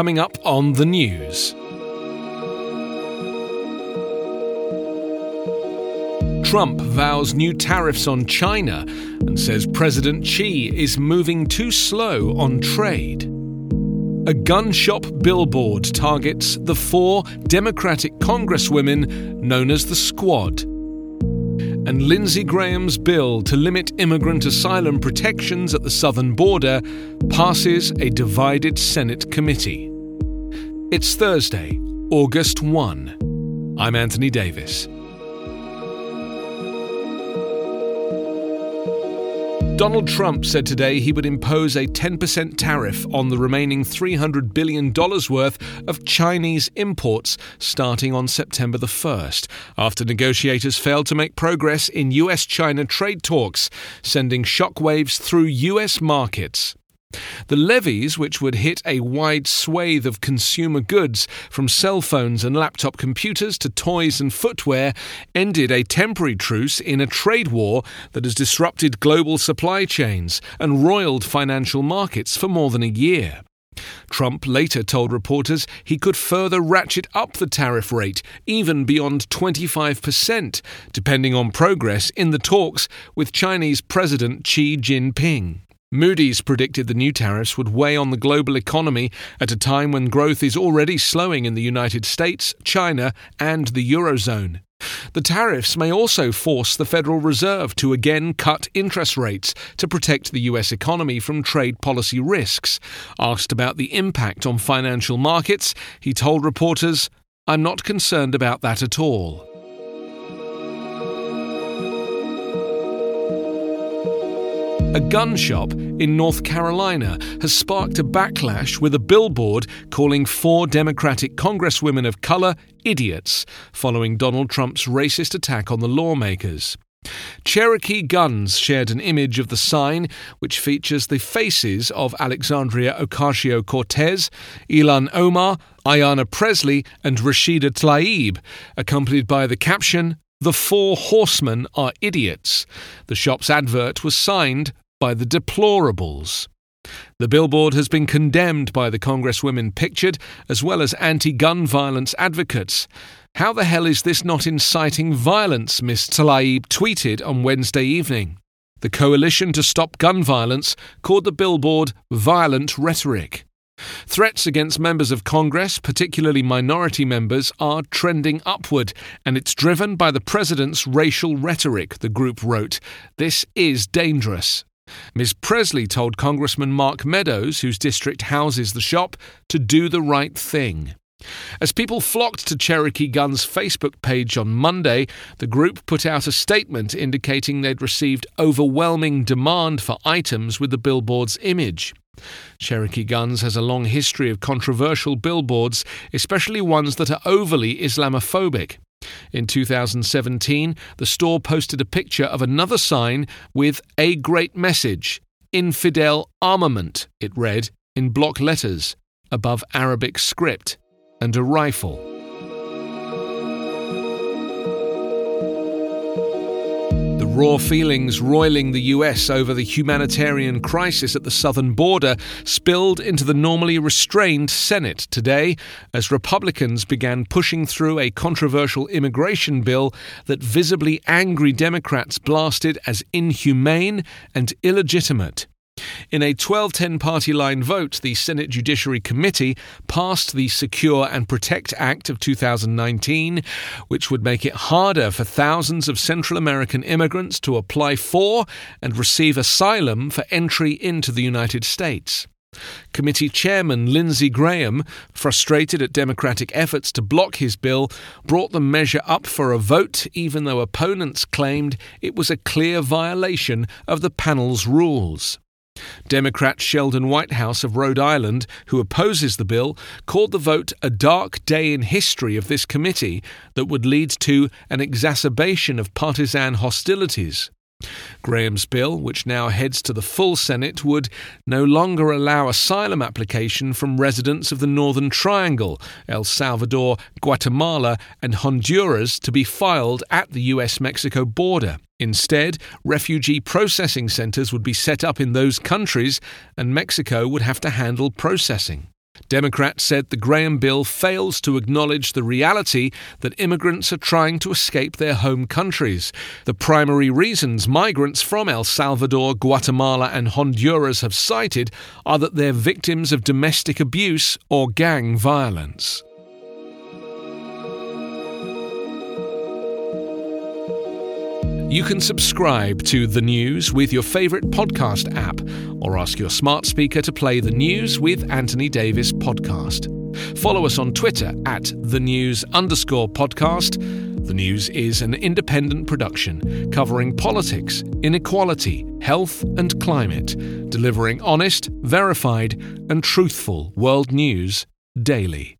Coming up on the news. Trump vows new tariffs on China and says President Xi is moving too slow on trade. A gun shop billboard targets the four Democratic Congresswomen known as the Squad. And Lindsey Graham's bill to limit immigrant asylum protections at the southern border passes a divided Senate committee. It's Thursday, August 1. I'm Anthony Davis. Donald Trump said today he would impose a 10% tariff on the remaining $300 billion worth of Chinese imports starting on September the 1st, after negotiators failed to make progress in US China trade talks, sending shockwaves through US markets. The levies, which would hit a wide swathe of consumer goods, from cell phones and laptop computers to toys and footwear, ended a temporary truce in a trade war that has disrupted global supply chains and roiled financial markets for more than a year. Trump later told reporters he could further ratchet up the tariff rate, even beyond 25%, depending on progress in the talks with Chinese President Xi Jinping. Moody's predicted the new tariffs would weigh on the global economy at a time when growth is already slowing in the United States, China, and the Eurozone. The tariffs may also force the Federal Reserve to again cut interest rates to protect the US economy from trade policy risks. Asked about the impact on financial markets, he told reporters, I'm not concerned about that at all. A gun shop in North Carolina has sparked a backlash with a billboard calling four Democratic Congresswomen of color idiots following Donald Trump's racist attack on the lawmakers. Cherokee Guns shared an image of the sign, which features the faces of Alexandria Ocasio Cortez, Ilhan Omar, Ayanna Pressley, and Rashida Tlaib, accompanied by the caption, the four horsemen are idiots. The shop's advert was signed by the deplorables. The billboard has been condemned by the Congresswomen pictured, as well as anti gun violence advocates. How the hell is this not inciting violence? Ms. Tlaib tweeted on Wednesday evening. The Coalition to Stop Gun Violence called the billboard violent rhetoric. Threats against members of Congress, particularly minority members, are trending upward, and it's driven by the president's racial rhetoric, the group wrote. This is dangerous. Ms. Pressley told Congressman Mark Meadows, whose district houses the shop, to do the right thing. As people flocked to Cherokee Gun's Facebook page on Monday, the group put out a statement indicating they'd received overwhelming demand for items with the billboard's image. Cherokee Guns has a long history of controversial billboards, especially ones that are overly Islamophobic. In 2017, the store posted a picture of another sign with a great message Infidel Armament, it read, in block letters, above Arabic script, and a rifle. Raw feelings roiling the US over the humanitarian crisis at the southern border spilled into the normally restrained Senate today as Republicans began pushing through a controversial immigration bill that visibly angry Democrats blasted as inhumane and illegitimate. In a 12 10 party line vote, the Senate Judiciary Committee passed the Secure and Protect Act of 2019, which would make it harder for thousands of Central American immigrants to apply for and receive asylum for entry into the United States. Committee Chairman Lindsey Graham, frustrated at Democratic efforts to block his bill, brought the measure up for a vote, even though opponents claimed it was a clear violation of the panel's rules. Democrat Sheldon Whitehouse of Rhode Island, who opposes the bill, called the vote a dark day in history of this committee that would lead to an exacerbation of partisan hostilities. Graham's bill, which now heads to the full Senate, would no longer allow asylum application from residents of the Northern Triangle, El Salvador, Guatemala, and Honduras, to be filed at the US Mexico border. Instead, refugee processing centers would be set up in those countries, and Mexico would have to handle processing. Democrats said the Graham bill fails to acknowledge the reality that immigrants are trying to escape their home countries. The primary reasons migrants from El Salvador, Guatemala, and Honduras have cited are that they're victims of domestic abuse or gang violence. You can subscribe to The News with your favourite podcast app or ask your smart speaker to play The News with Anthony Davis podcast. Follow us on Twitter at The News underscore podcast. The News is an independent production covering politics, inequality, health, and climate, delivering honest, verified, and truthful world news daily.